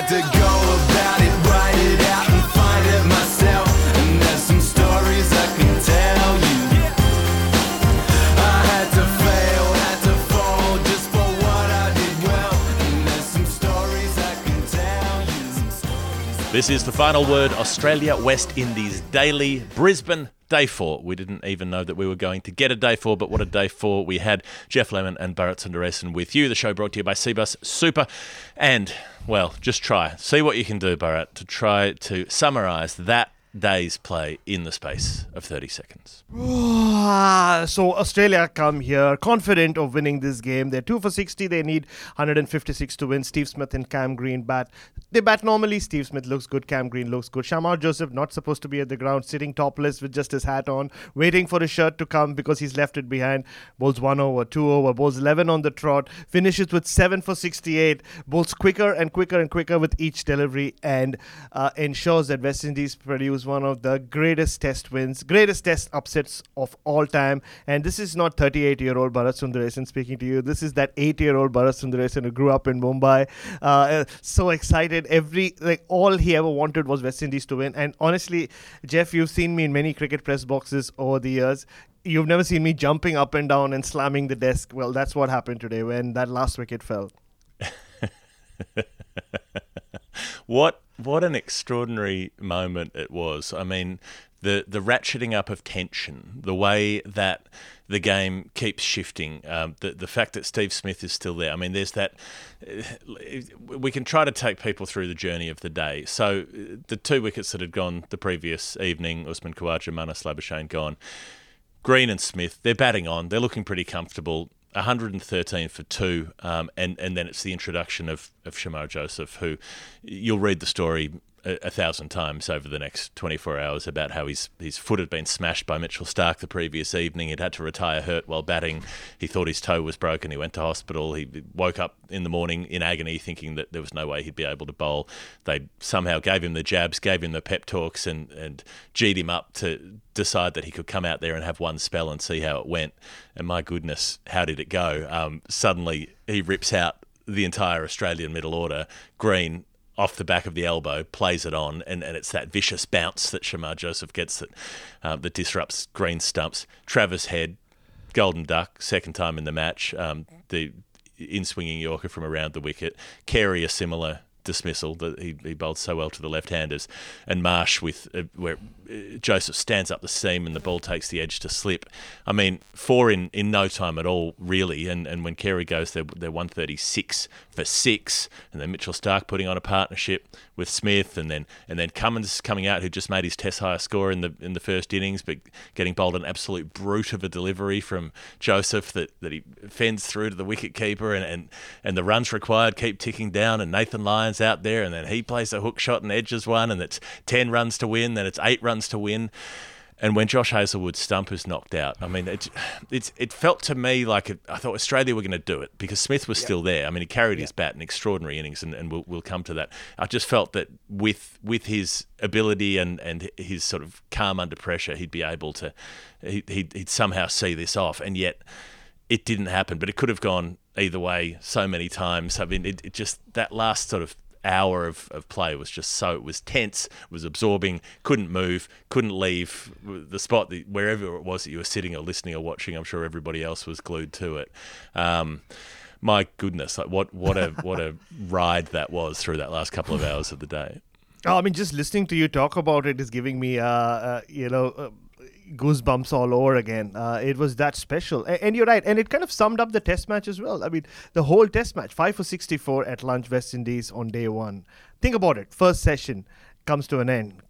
had to go about it, write it out, and find it myself. And there's some stories I can tell you. I had to fail, had to fall just for what I did well. And there's some stories I can tell you. This is the final word Australia West Indies Daily, Brisbane. Day four. We didn't even know that we were going to get a day four, but what a day four we had. Geoff Lemon and Bharat Sundaresan with you. The show brought to you by Cbus Super. And, well, just try. See what you can do, Bharat, to try to summarise that day's play in the space of 30 seconds. Ah, so Australia come here confident of winning this game. They're two for 60. They need 156 to win. Steve Smith and Cam Green bat. They bat normally. Steve Smith looks good. Cam Green looks good. Shamar Joseph not supposed to be at the ground, sitting topless with just his hat on, waiting for his shirt to come because he's left it behind. Bowls one over, two over, bowls 11 on the trot. Finishes with seven for 68. Bowls quicker and quicker and quicker with each delivery and uh, ensures that West Indies produce one of the greatest test wins, greatest test upsets of all time. And this is not 38 year old Bharat Sundaresan speaking to you. This is that 8 year old Bharat Sundaresan who grew up in Mumbai. Uh, so excited. Every, like, all he ever wanted was West Indies to win. And honestly, Geoff, you've seen me in many cricket press boxes over the years. You've never seen me jumping up and down and slamming the desk. Well, that's what happened today when that last wicket fell. What what an extraordinary moment it was. I mean, the the ratcheting up of tension, the way that the game keeps shifting, um, the the fact that Steve Smith is still there. I mean, there's that. uh, We can try to take people through the journey of the day. So uh, the two wickets that had gone the previous evening, Usman Khawaja, Marnus Labuschagne gone. Green and Smith, they're batting on. They're looking pretty comfortable. 113 for two, um, and and then it's the introduction of of Shamar Joseph, who you'll read the story a, a thousand times over the next 24 hours about how his his foot had been smashed by Mitchell Starc the previous evening. He'd had to retire hurt while batting. He thought his toe was broken. He went to hospital. He woke up in the morning in agony, thinking that there was no way he'd be able to bowl. They somehow gave him the jabs, gave him the pep talks, and and G'd him up to decide that he could come out there and have one spell and see how it went. And my goodness, how did it go? Um, suddenly he rips out the entire Australian middle order. Green off the back of the elbow, plays it on, and, and it's that vicious bounce that Shamar Joseph gets that uh, that disrupts Green stumps. Travis Head, Golden Duck, second time in the match. Um, the in swinging Yorker from around the wicket. Carey a similar dismissal that he, he bowled so well to the left-handers, and Marsh with uh, where Joseph stands up the seam and the ball takes the edge to slip. I mean, four in, in no time at all, really. And and when Carey goes, they're, they're 136 for six, and then Mitchell Starc putting on a partnership with Smith, and then and then Cummins coming out, who just made his Test highest score in the in the first innings, but getting bowled an absolute brute of a delivery from Joseph that, that he fends through to the wicket keeper, and, and and the runs required keep ticking down, and Nathan Lyon's out there, and then he plays a hook shot and edges one, and it's ten runs to win, then it's eight runs to win. And when Josh Hazlewood's stump is knocked out, I mean, it, it's it felt to me like it, I thought Australia were going to do it because Smith was still there. I mean, he carried his bat in extraordinary innings, and, and we'll, we'll come to that. I just felt that with with his ability and, and his sort of calm under pressure, he'd be able to he, he'd, he'd somehow see this off, and yet it didn't happen. But it could have gone either way so many times. I mean, it, it just that last sort of hour of, of play was just so it was tense, was absorbing, couldn't move, couldn't leave the spot that, wherever it was that you were sitting or listening or watching. I'm sure everybody else was glued to it. Um, my goodness, like what what a what a ride that was through that last couple of hours of the day. Oh, I mean, just listening to you talk about it is giving me, uh, uh, you know, uh, goosebumps all over again. Uh, it was that special, A- and you're right, and it kind of summed up the Test match as well. I mean, the whole Test match, five for sixty-four at lunch, West Indies on day one. Think about it. First session comes to an end.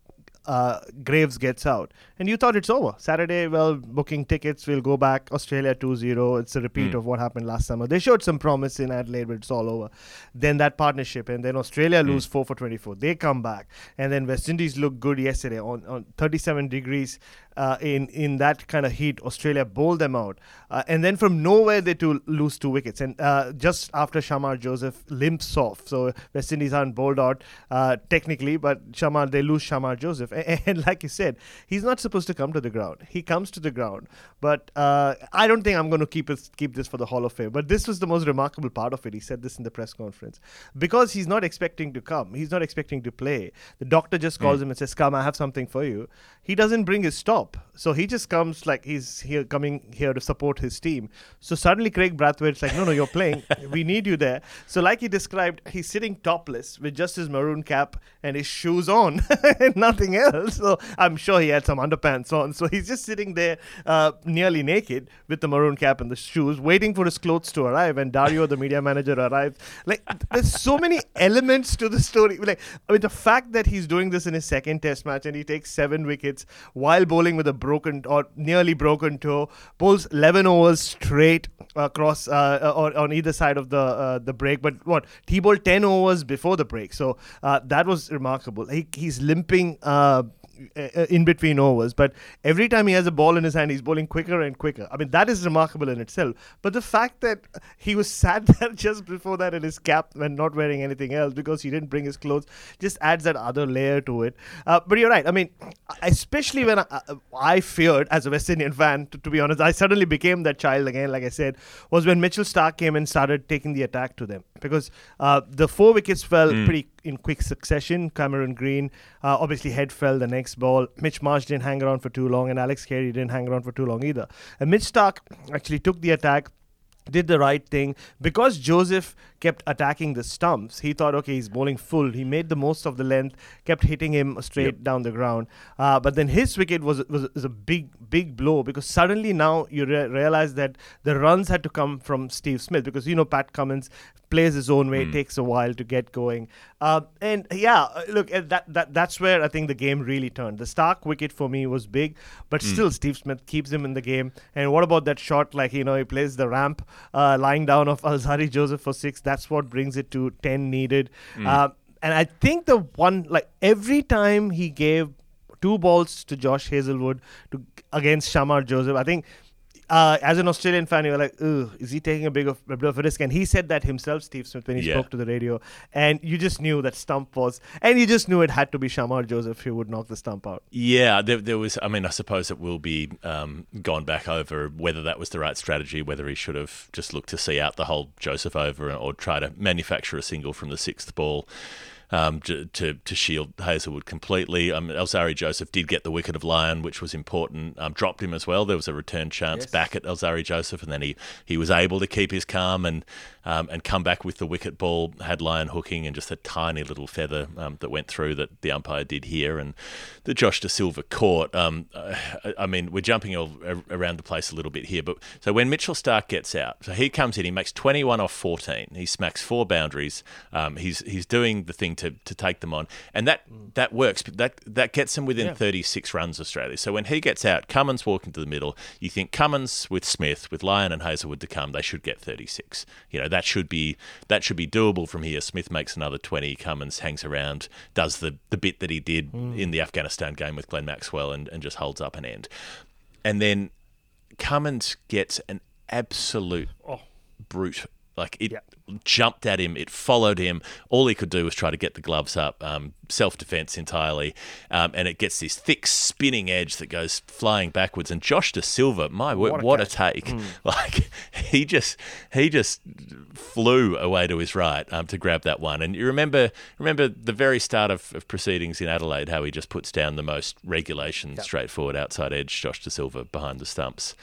Uh, Greaves gets out, and you thought it's over. Saturday, well, booking tickets, we'll go back. Australia 2-0. It's a repeat of what happened last summer. They showed some promise in Adelaide, but it's all over. Then that partnership, and then Australia lose four for 24. They come back, and then West Indies look good yesterday on, on 37 degrees. Uh, in in that kind of heat, Australia bowled them out, uh, and then from nowhere they to lose two wickets, and uh, just after Shamar Joseph limps off, so West Indies aren't bowled out uh, technically, but Shamar they lose Shamar Joseph, and, and, like you said, he's not supposed to come to the ground. He comes to the ground, but uh, I don't think I'm going to keep it, keep this for the Hall of Fame. But this was the most remarkable part of it. He said this in the press conference because he's not expecting to come. He's not expecting to play. The doctor just calls mm. him and says, "Come, I have something for you." He doesn't bring his stop, so he just comes like he's here coming here to support his team. So suddenly Kraigg Brathwaite's like, "No, no, you're playing. we need you there." So like he described, he's sitting topless with just his maroon cap and his shoes on, and nothing else. So I'm sure he had some underpants on. So he's just sitting there, uh, nearly naked, with the maroon cap and the shoes, waiting for his clothes to arrive. And Dario, the media manager, arrives. Like there's so many elements to the story. Like I mean, the fact that he's doing this in his second Test match and he takes seven wickets while bowling with a broken or nearly broken toe, bowls 11 overs straight across uh, or on either side of the uh, the break. But what he bowled 10 overs before the break, so uh, that was remarkable. He, he's limping uh, uh, in between overs. But every time he has a ball in his hand, he's bowling quicker and quicker. I mean, that is remarkable in itself. But the fact that he was sat there just before that in his cap and not wearing anything else because he didn't bring his clothes just adds that other layer to it. Uh, but you're right. I mean, especially when I, I feared as a West Indian fan, to, to, be honest, I suddenly became that child again, like I said, was when Mitchell Starc came and started taking the attack to them because uh, the four wickets fell mm. pretty in quick succession. Cameron Green, uh, obviously, head fell the next ball. Mitch Marsh didn't hang around for too long, and Alex Carey didn't hang around for too long either. And Mitch Starc actually took the attack did the right thing because Joseph kept attacking the stumps. He thought, okay, he's bowling full. He made the most of the length, kept hitting him straight yep. down the ground. Uh, but then his wicket was, was, was a big big blow because suddenly now you re- realize that the runs had to come from Steve Smith because you know Pat Cummins plays his own way. Mm. Takes a while to get going. Uh, and yeah, uh, look, that, that that's where I think the game really turned. The Starc wicket for me was big, but mm. still Steve Smith keeps him in the game. And what about that shot? Like you know, he plays the ramp uh, lying down of Alzarri Joseph for six. That's what brings it to ten needed. Mm. Uh, and I think the one like every time he gave two balls to Josh Hazlewood to against Shamar Joseph, I think uh, as an Australian fan, you're like, is he taking a big of, a bit of a risk? And he said that himself, Steve Smith, when he yeah. spoke to the radio. And you just knew that stump was, and you just knew it had to be Shamar Joseph who would knock the stump out. Yeah, there, there was, I mean, I suppose it will be um, gone back over whether that was the right strategy, whether he should have just looked to see out the whole Joseph over or try to manufacture a single from the sixth ball um, to, to, to shield Hazlewood completely. Um, Alzarri Joseph did get the wicket of Lyon, which was important. Um, dropped him as well. There was a return chance yes. back at Alzarri Joseph, and then he, he was able to keep his calm and um, and come back with the wicket ball. Had Lyon hooking and just a tiny little feather um, that went through that the umpire did here, and the Josh Da Silva caught. Um, I, I, mean, we're jumping all around the place a little bit here, but so when Mitchell Starc gets out, so he comes in, he makes 21 off 14. He smacks four boundaries. Um, he's he's doing the thing to, to take them on, and that that works. That that gets him within yeah. 36 runs Australia. So when he gets out, Cummins walking to the middle. You think Cummins with Smith, with Lyon and Hazlewood to come, they should get 36. You know that should be that should be doable from here. Smith makes another twenty. Cummins hangs around, does the the bit that he did mm. in the Afghanistan game with Glenn Maxwell, and, and just holds up an end. And then Cummins gets an absolute oh. brute like it jumped at him, it followed him. All he could do was try to get the gloves up, um, self defense entirely, um, and it gets this thick spinning edge that goes flying backwards. And Josh Da Silva, my word, what, a, what a take! Mm. Like he just he just flew away to his right um, to grab that one. And you remember remember the very start of, of, proceedings in Adelaide, how he just puts down the most regulation, yep. straightforward outside edge, Josh Da Silva behind the stumps.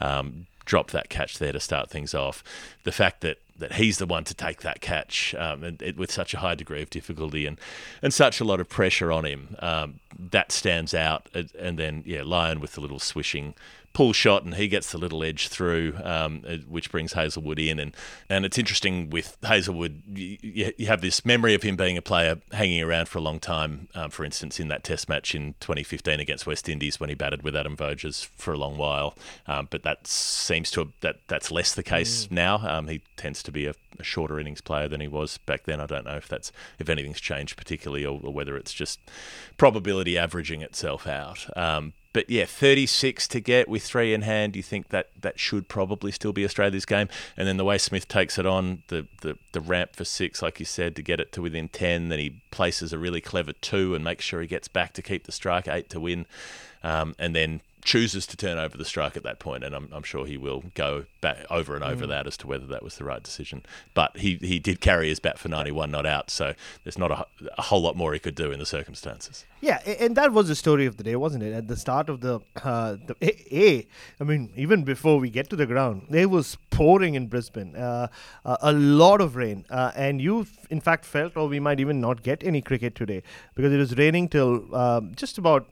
Um, dropped that catch there to start things off. The fact that that he's the one to take that catch um, and, it, with such a high degree of difficulty and, and such a lot of pressure on him, um, that stands out. And, then, yeah, Lyon with the little swishing pull shot and he gets the little edge through, um, uh, which brings Hazlewood in. And, and it's interesting with Hazlewood, you, you, have this memory of him being a player hanging around for a long time. Um, for instance, in that Test match in 2015 against West Indies when he batted with Adam Voges for a long while. Um, but that seems to have, that that's less the case mm. now. Um, he tends to be a, a, shorter innings player than he was back then. I don't know if that's if anything's changed particularly or, or whether it's just probability averaging itself out. But yeah, 36 to get with three in hand. You think that that should probably still be Australia's game, and then the way Smith takes it on the the, the ramp for six, like you said, to get it to within 10. Then he places a really clever two and makes sure he gets back to keep the strike eight to win, um, and then chooses to turn over the strike at that point, and I'm, I'm sure he will go back over and over that as to whether that was the right decision. But he, he did carry his bat for 91 not out, so there's not a, a whole lot more he could do in the circumstances. Yeah, and that was the story of the day, wasn't it? At the start of the, uh, the a, a, I mean, even before we get to the ground, it was pouring in Brisbane, uh, uh, a lot of rain, uh, and you, in fact, felt, or we might even not get any cricket today because it was raining till um, just about.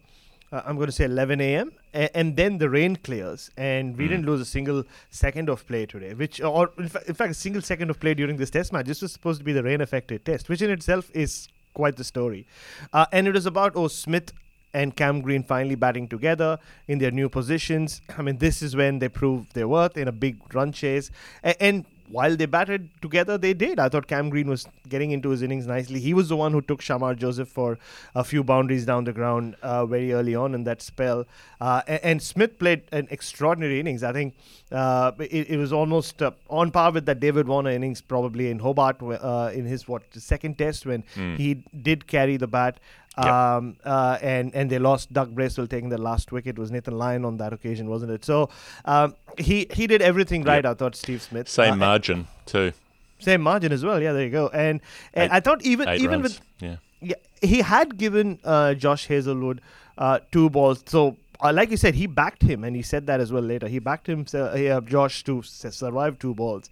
Uh, I'm going to say 11 a.m. A- and then the rain clears, and we didn't lose a single second of play today. Which, or in, fa- in fact, a single second of play during this test match. This was supposed to be the rain-affected test, which in itself is quite the story. Uh, and it was about oh Smith and Cam Green finally batting together in their new positions. I mean, this is when they proved their worth in a big run chase. A- and while they batted together, they did. I thought Cam Green was getting into his innings nicely. He was the one who took Shamar Joseph for a few boundaries down the ground uh, very early on in that spell. Uh, a- and, Smith played an extraordinary innings. I think uh, it, it was almost uh, on par with that David Warner innings, probably in Hobart uh, in his what second test when he did carry the bat. Yep. Um, uh, and and they lost Doug Bracewell taking the last wicket. It was Nathan Lyon on that occasion, wasn't it? So um, he he did everything right. I thought Steve Smith. Same Uh, margin, too. same margin as well. Yeah, there you go. And and Eight- I thought even even runs. with yeah. yeah, he had given uh, Josh Hazlewood uh, two balls. So, uh, like you said, he backed him, and he said that as well later. He backed him, uh, yeah, Josh, to survive two balls.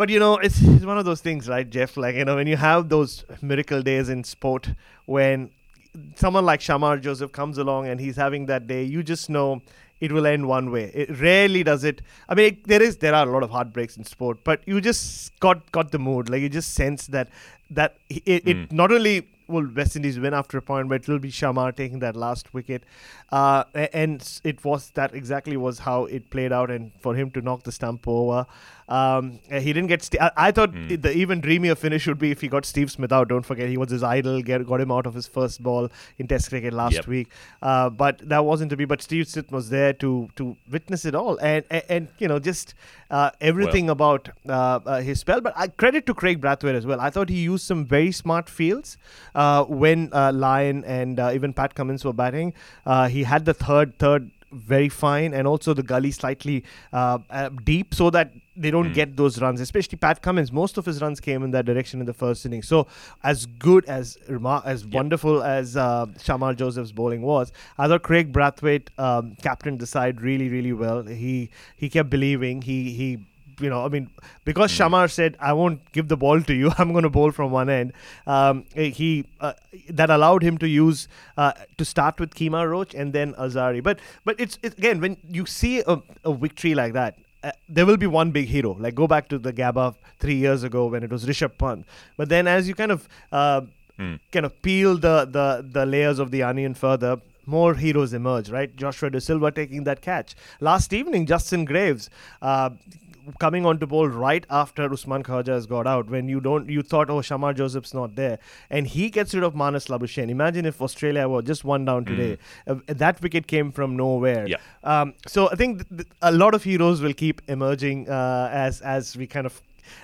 But you know, it's, it's one of those things, right, Geoff? Like you know, when you have those miracle days in sport, when someone like Shamar Joseph comes along and he's having that day, you just know it will end one way. It rarely does it. I mean, it, there is there are a lot of heartbreaks in sport, but you just got got the mood. Like you just sense that that it, it mm. not only will West Indies win after a point, but it will be Shamar taking that last wicket, uh, and it was that exactly was how it played out, and for him to knock the stump over. Um, uh, he didn't get. St- I, I thought Hmm. the even dreamier finish would be if he got Steve Smith out. Don't forget, he was his idol. Get, got him out of his first ball in Test cricket last Yep. week. Uh, but that wasn't to be. But Steve Smith was there to to witness it all, and and, and you know just uh, everything about uh, uh, his spell. But I credit to Kraigg Brathwaite as well. I thought he used some very smart fields uh, when uh, Lyon and uh, even Pat Cummins were batting. Uh, he had the third third very fine and also the gully slightly uh, uh, deep so that they don't get those runs. Especially pat cummins most of his runs came in that direction in the first inning so as good as as wonderful as uh, shamar joseph's bowling was i thought kraigg brathwaite um, captained the side really really well. He he kept believing. He he you know, I mean, because Shamar said, "I won't give the ball to you. I'm going to bowl from one end." Um, he uh, that allowed him to use uh, to start with Kemar Roach and then Alzarri. But but it's, it's again when you see a, a victory like that. Uh, there will be one big hero. Like go back to the Gabba three years ago when it was Rishabh Pant. But then as you kind of uh, kind of peel the, the the layers of the onion further, more heroes emerge, right? Joshua Da Silva taking that catch. Last evening, Justin Greaves uh, coming on to bowl right after Usman Khawaja has got out when you don't you thought, oh, Shamar Joseph's not there. And he gets rid of Marnus Labuschagne. Imagine if Australia were just one down today. Uh, that wicket came from nowhere. Yeah. Um, so I think th- th- a lot of heroes will keep emerging uh, as as we kind of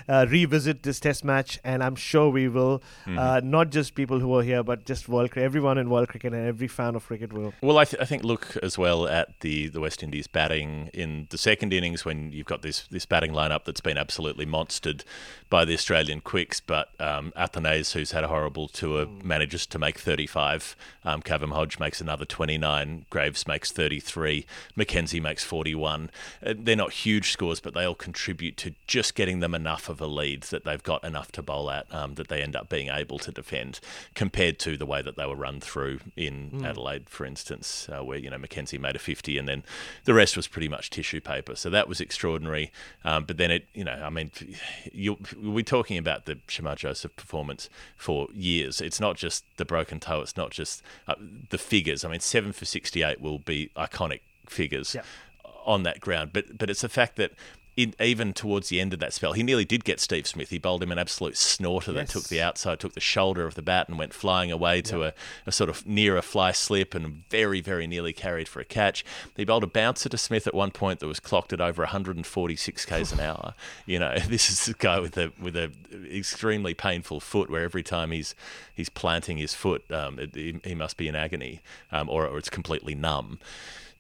uh, revisit this test match, and I'm sure we will. Uh, not just people who are here, but just world everyone in world cricket, and every fan of cricket will. Well, I, th- I think look as well at the, the West Indies batting in the second innings when you've got this this batting lineup that's been absolutely monstered by the Australian quicks, but um, Athanaze, who's had a horrible tour, manages to make 35. Um, Kavem Hodge makes another 29. Greaves makes 33. Mackenzie makes 41. Uh, they're not huge scores, but they all contribute to just getting them enough of a lead that they've got enough to bowl at um, that they end up being able to defend compared to the way that they were run through in Adelaide, for instance, uh, where you know Mackenzie made a 50 and then the rest was pretty much tissue paper. So that was extraordinary. Um, but then it, you know, I mean, you, we're talking about the Shamar Joseph performance for years. It's not just the broken toe. It's not just uh, the figures. I mean, seven for 68 will be iconic figures Yeah. on that ground. But but it's the fact that in, even towards the end of that spell, he nearly did get Steve Smith. He bowled him an absolute snorter that took the outside, took the shoulder of the bat, and went flying away to a, a sort of near a fly slip, and very, very nearly carried for a catch. He bowled a bouncer to Smith at one point that was clocked at over 146 k's an hour. You know, this is a guy with a with a extremely painful foot, where every time he's he's planting his foot, um, it, he, he must be in agony, um, or, or it's completely numb.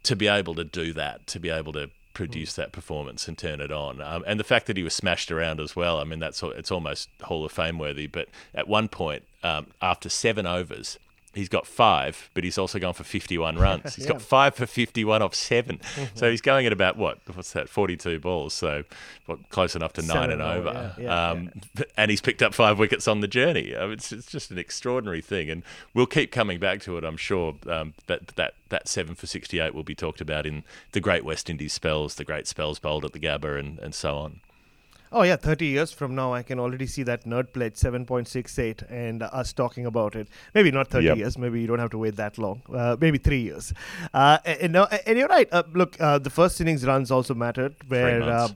To be able to do that, to be able to produce that performance and turn it on. Um, and the fact that he was smashed around as well, I mean, that's it's almost Hall of Fame worthy. But at one point, um, after seven overs, he's got five, but he's also gone for 51 runs. He's Yeah. got five for 51 off 7 So he's going at about what? What's that? 42 balls. So what, close enough to nine Seven and and over. over, yeah, yeah, um, And he's picked up five wickets on the journey. I mean, it's, it's just an extraordinary thing. And we'll keep coming back to it, I'm sure. Um, that, that, that seven for 68 will be talked about in the great West Indies spells, the great spells bowled at the Gabba, and, and so on. Oh yeah, 30 years from now, I can already see that nerd pledge 7.68 and uh, us talking about it. Maybe not 30 Yep. years. Maybe you don't have to wait that long. Uh, maybe three years. Uh, and, and, and you're right. Uh, look, uh, the first innings runs also mattered. Where. Uh,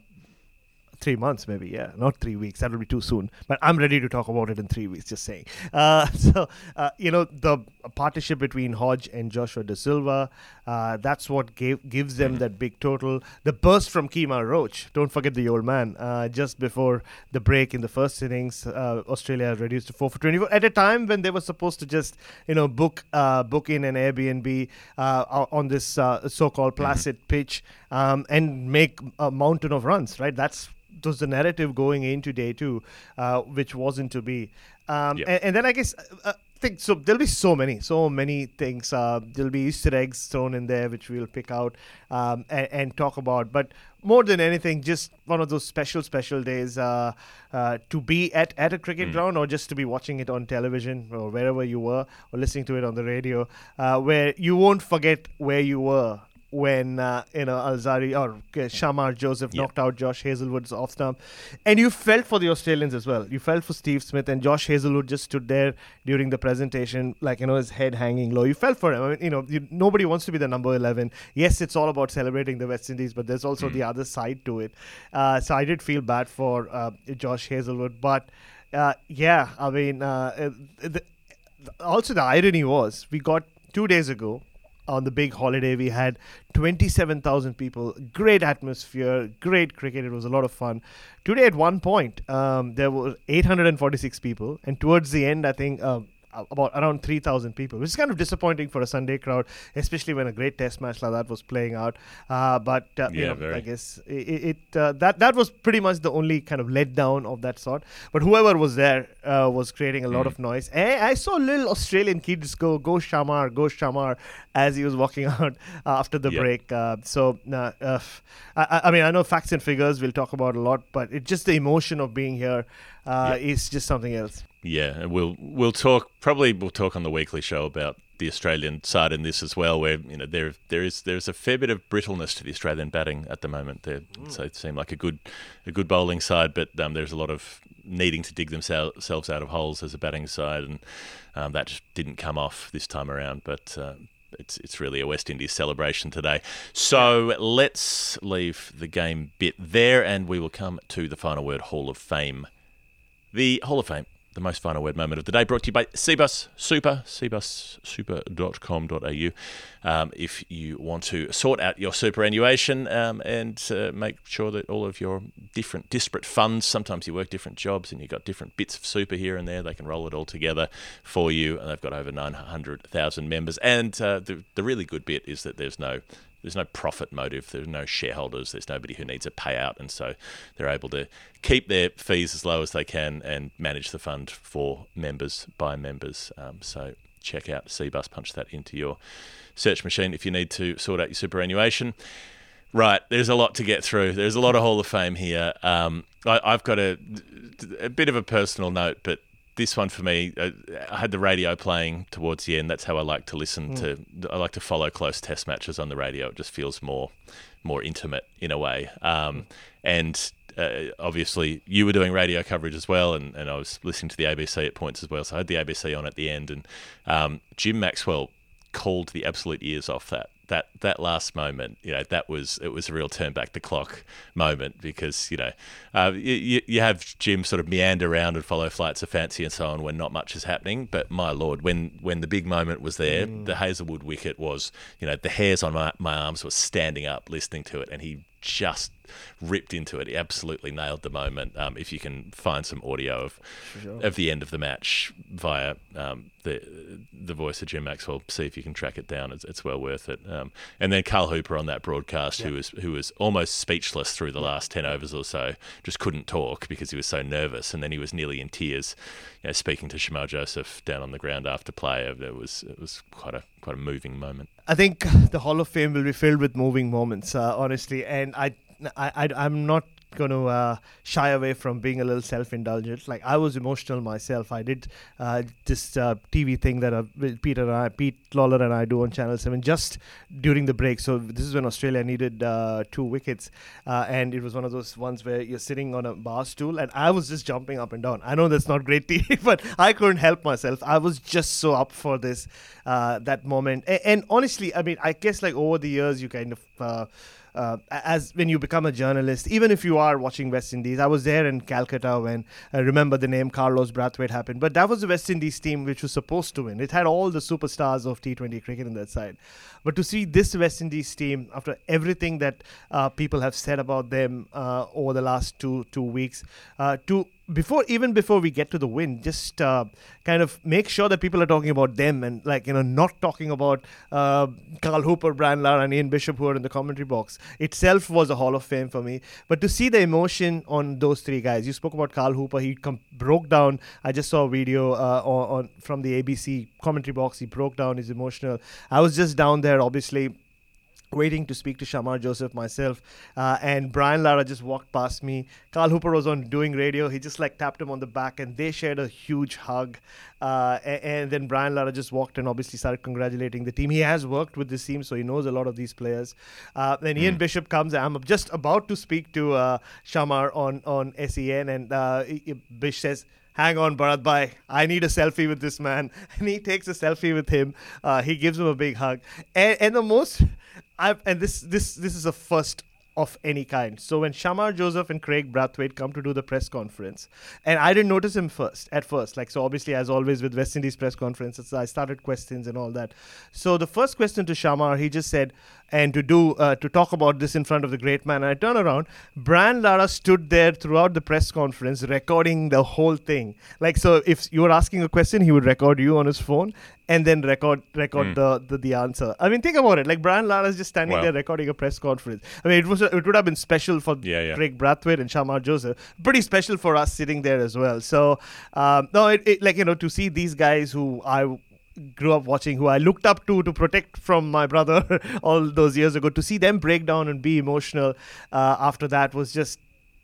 three months, maybe. Yeah, not three weeks. That would be too soon. But I'm ready to talk about it in three weeks. Just saying. Uh, so uh, you know the partnership between Hodge and Joshua Da Silva. Uh, that's what gave, gives them that big total. The burst from Kemar Roach. Don't forget the old man. Uh, just before the break in the first innings, uh, Australia reduced to four for 24 at a time when they were supposed to just you know book uh, book in an Airbnb uh, on this uh, so-called placid pitch um, and make a mountain of runs. Right. That's was the narrative going into day two, uh, which wasn't to be. Um, Yeah. and, and then I guess uh, uh, think so. There'll be so many, so many things. Uh, there'll be Easter eggs thrown in there, which we'll pick out um, and, and talk about. But more than anything, just one of those special, special days uh, uh, to be at, at a cricket ground or just to be watching it on television or wherever you were or listening to it on the radio, uh, where you won't forget where you were when uh, you know Alzarri or Shamar Joseph Yeah. knocked out Josh Hazlewood's off stump, and you felt for the Australians as well. You felt for Steve Smith and Josh Hazlewood just stood there during the presentation, like you know his head hanging low. You felt for him. I mean, you know, you, nobody wants to be the number eleven. Yes, it's all about celebrating the West Indies, but there's also the other side to it. Uh, so I did feel bad for uh, Josh Hazlewood, but uh, yeah, I mean, uh, uh, the, also the irony was we got two days ago on the big holiday we had. 27000 people. Great atmosphere. Great cricket. It was a lot of fun. Today at one point um, there were 846 people. And towards the end i think um, about around 3000 people which is kind of disappointing for a sunday crowd especially when a great test match like that was playing out uh, but uh, you know, very. i guess it, it uh, that that was pretty much the only kind of letdown of that sort but whoever was there uh, was creating a lot Mm. of noise and i saw little australian kids go go shamar go shamar as he was walking out after the Yep. break uh, so uh, uh, I, I- mean i know facts and figures we'll talk about a lot but it's just the emotion of being here uh, Yeah. is just something else Yeah, and we'll we'll talk probably we'll talk on the weekly show about the Australian side in this as well, where you know there there is there's a fair bit of brittleness to the Australian batting at the moment. They so seem like a good a good bowling side, but um, there's a lot of needing to dig themselves out of holes as a batting side, and um, that just didn't come off this time around. But uh, it's it's really a West Indies celebration today. So let's leave the game bit there, and we will come to the final word Hall of Fame. The Hall of Fame, the most final word moment of the day, brought to you by Cbus Super, cbussuper.com.au. Um, if you want to sort out your superannuation um, and uh, make sure that all of your different disparate funds, sometimes you work different jobs and you've got different bits of super here and there, they can roll it all together for you. And they've got over 900,000 members. And uh, the, the really good bit is that there's no there's no profit motive. There's no shareholders. There's nobody who needs a payout, and so they're able to keep their fees as low as they can and manage the fund for members by members. Um, so check out Cbus. Punch that into your search machine if you need to sort out your superannuation. Right, there's a lot to get through. There's a lot of Hall of Fame here. Um, I, I've got a, a bit of a personal note, but this one for me, uh, I had the radio playing towards the end. That's how I like to listen to. I like to follow close Test matches on the radio. It just feels more, more intimate in a way. Um, and uh, obviously, you were doing radio coverage as well, and, and I was listening to the ABC at points as well. So I had the ABC on at the end, and um, Jim Maxwell called the absolute ears off that that that last moment, you know, that was it was a real turn back the clock moment because you know uh, you, you have Jim sort of meander around and follow flights of fancy and so on when not much is happening. But my lord, when when the big moment was there, the Hazlewood wicket was you know the hairs on my, my arms were standing up listening to it, and he just ripped into it. He absolutely nailed the moment. Um, if you can find some audio of of the end of the match via um, the the voice of Jim Maxwell, see if you can track it down. It's, it's well worth it. Um, and then Carl Hooper on that broadcast, who was who was almost speechless through the last ten overs or so, just couldn't talk because he was so nervous, and then he was nearly in tears, you know, speaking to Shamar Joseph down on the ground after play. It was it was quite a quite a moving moment. I think the Hall of Fame will be filled with moving moments, uh, honestly. And I, I, I, I'm not going to uh, shy away from being a little self-indulgent. Like I was emotional myself. I did uh, this uh, TV thing that uh, Peter and I, Pete Lalor and I do on Channel Seven just during the break. So this is when Australia needed uh, two wickets, uh, and it was one of those ones where you're sitting on a bar stool, and I was just jumping up and down. I know that's not great TV, but I couldn't help myself. I was just so up for this that moment. A- and honestly, I mean, I guess like over the years, you kind of. Uh, uh, as when you become a journalist, even if you are watching West Indies, I was there in Calcutta when I remember the name Carlos Brathwaite happened. But that was the West Indies team which was supposed to win. It had all the superstars of T20 cricket in that side. But to see this West Indies team, after everything that uh, people have said about them uh, over the last two two weeks, uh, to before even before we get to the win, just uh, kind of make sure that people are talking about them and like you know not talking about uh, Carl Hooper, Brian Lara, and Ian Bishop who are in the commentary box itself was a Hall of Fame for me. But to see the emotion on those three guys, you spoke about Carl Hooper. He com- broke down. I just saw a video uh, on, on from the ABC commentary box. He broke down. He's emotional. I was just down there, obviously waiting to speak to Shamar Joseph myself. Uh, and Brian Lara just walked past me. Carl Hooper was on doing radio. He just like tapped him on the back and they shared a huge hug. Uh, a- and, then Brian Lara just walked and obviously started congratulating the team. He has worked with this team, so he knows a lot of these players. Uh, then Ian Bishop comes. I'm just about to speak to uh, Shamar on, on SEN, and uh, Bish says, hang on, Bharat Bhai, I need a selfie with this man. And he takes a selfie with him. Uh, he gives him a big hug. And, and the most, I've, and this, this, this is a first of any kind. So when Shamar Joseph and Kraigg Brathwaite come to do the press conference, and I didn't notice him first at first. Like so, obviously, as always with West Indies press conferences, I started questions and all that. So the first question to Shamar, he just said, and to do uh, to talk about this in front of the great man. And I turn around, Brian Lara stood there throughout the press conference, recording the whole thing. Like so, if you were asking a question, he would record you on his phone and then record record the, the the answer. I mean, think about it. Like Brian Lara is just standing Wow. there recording a press conference. I mean, it was it would have been special for Yeah, yeah. Kraigg Brathwaite and Shamar Joseph. Pretty special for us sitting there as well. So um, no, it, it like you know to see these guys who I grew up watching who I looked up to to protect from my brother all those years ago to see them break down and be emotional uh, after that was just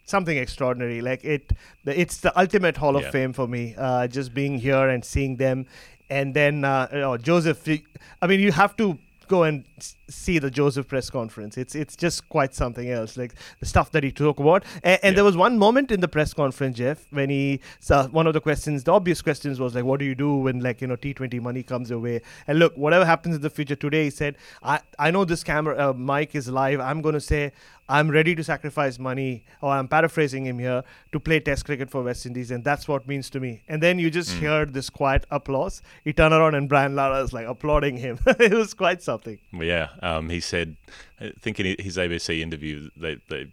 something extraordinary like it it's the ultimate hall of Yeah. fame for me uh, just being here and seeing them and then uh, you know, Joseph I mean you have to go and see the Joseph press conference. It's it's just quite something else like the stuff that he talked about. And, and Yeah. there was one moment in the press conference Geoff when he so one of the questions the obvious questions was like what do you do when like you know T20 money comes your way? And look whatever happens in the future today he said I I know this camera uh, mic is live. I'm going to say I'm ready to sacrifice money, or I'm paraphrasing him here, to play Test cricket for West Indies, and that's what means to me. And then you just heard this quiet applause. He turned around, and Brian Lara is like applauding him. it was quite something. Yeah, um, he said, I think in his ABC interview, they, they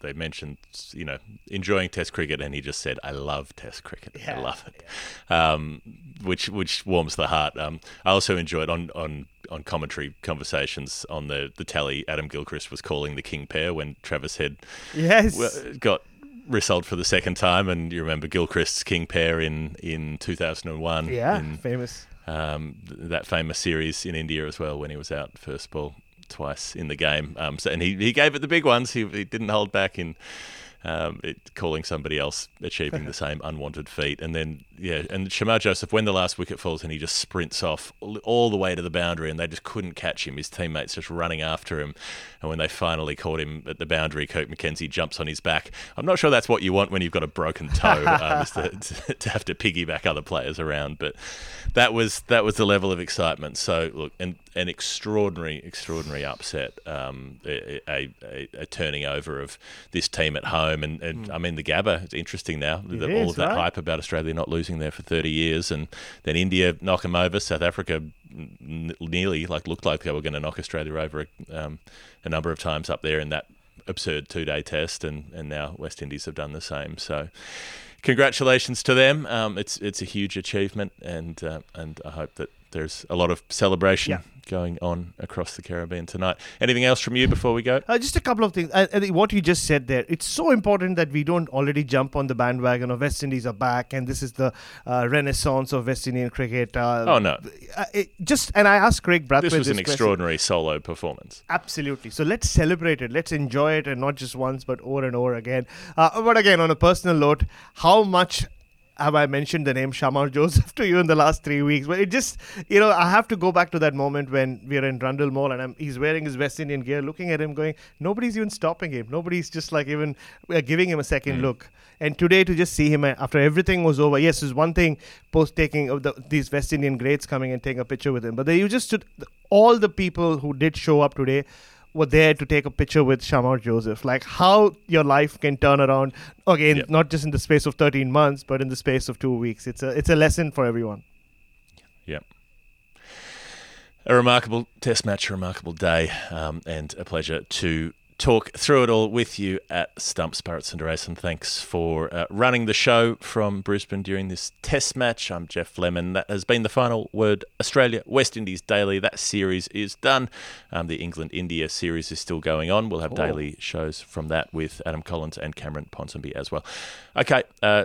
they mentioned, you know, enjoying Test cricket, and he just said, "I love Test cricket. I love it," um, which which warms the heart. Um, I also enjoyed on on on commentary conversations on the the tally. Adam Gilchrist was calling the king pair when Travis Head Yes. got result for the second time, and you remember Gilchrist's king pair in in 2001. yeah, in, famous. um, that famous series in India as well when he was out first ball twice in the game. Um, so, and he, he gave it the big ones. He, he didn't hold back in um, it, calling somebody else achieving the same unwanted feat. And then, yeah, and Shamar Joseph, when the last wicket falls and he just sprints off all, all the way to the boundary and they just couldn't catch him, his teammates just running after him. And when they finally caught him at the boundary, Kirk McKenzie jumps on his back. I'm not sure that's what you want when you've got a broken toe, um, is to, to, have to piggyback other players around. But that was that was the level of excitement. So look, and an extraordinary, extraordinary upset, um, a, a, a, turning over of this team at home. And, and I mean, the Gabba, it's interesting now, It that all of that right? hype about Australia not losing there for 30 years. And then India knock them over. South Africa nearly like looked like they were going to knock Australia over um, a number of times up there in that absurd two day test. And, and now West Indies have done the same. So congratulations to them. Um, it's it's a huge achievement, and uh, and I hope that there's a lot of celebration Yeah. Going on across the Caribbean tonight. Anything else from you before we go? Uh, just a couple of things. I, I what you just said there, it's so important that we don't already jump on the bandwagon of West Indies are back and this is the uh, renaissance of West Indian cricket. Uh, Oh, no. uh, it just and I asked Kraigg Brathwaite This was an question. extraordinary solo performance. Absolutely. So let's celebrate it. Let's enjoy it, and not just once, but over and over again. Uh, but again, on a personal note, how much have I mentioned the name Shamar Joseph to you in the last three weeks? But it just, you know, I have to go back to that moment when we are in Rundle Mall and I'm, he's wearing his West Indian gear, looking at him, going, nobody's even stopping him. Nobody's just like even uh, giving him a second look. And today to just see him uh, after everything was over, yes, there's one thing post taking of the, these West Indian greats coming and taking a picture with him, but then you just stood, all the people who did show up today were there to take a picture with Shamar Joseph. Like how your life can turn around again, Yep. not just in the space of 13 months, but in the space of two weeks. It's a it's a lesson for everyone. Yep. A remarkable test match, a remarkable day, um, and a pleasure to talk through it all with you at Stumps Bharat and Race. And Thanks for uh, running the show from Brisbane during this test match. I'm Geoff Lemon. That has been the final word. Australia, West Indies daily. That series is done. Um, the England India series is still going on. We'll have daily shows from that with Adam Collins and Cameron Ponsonby as well. Okay. Uh,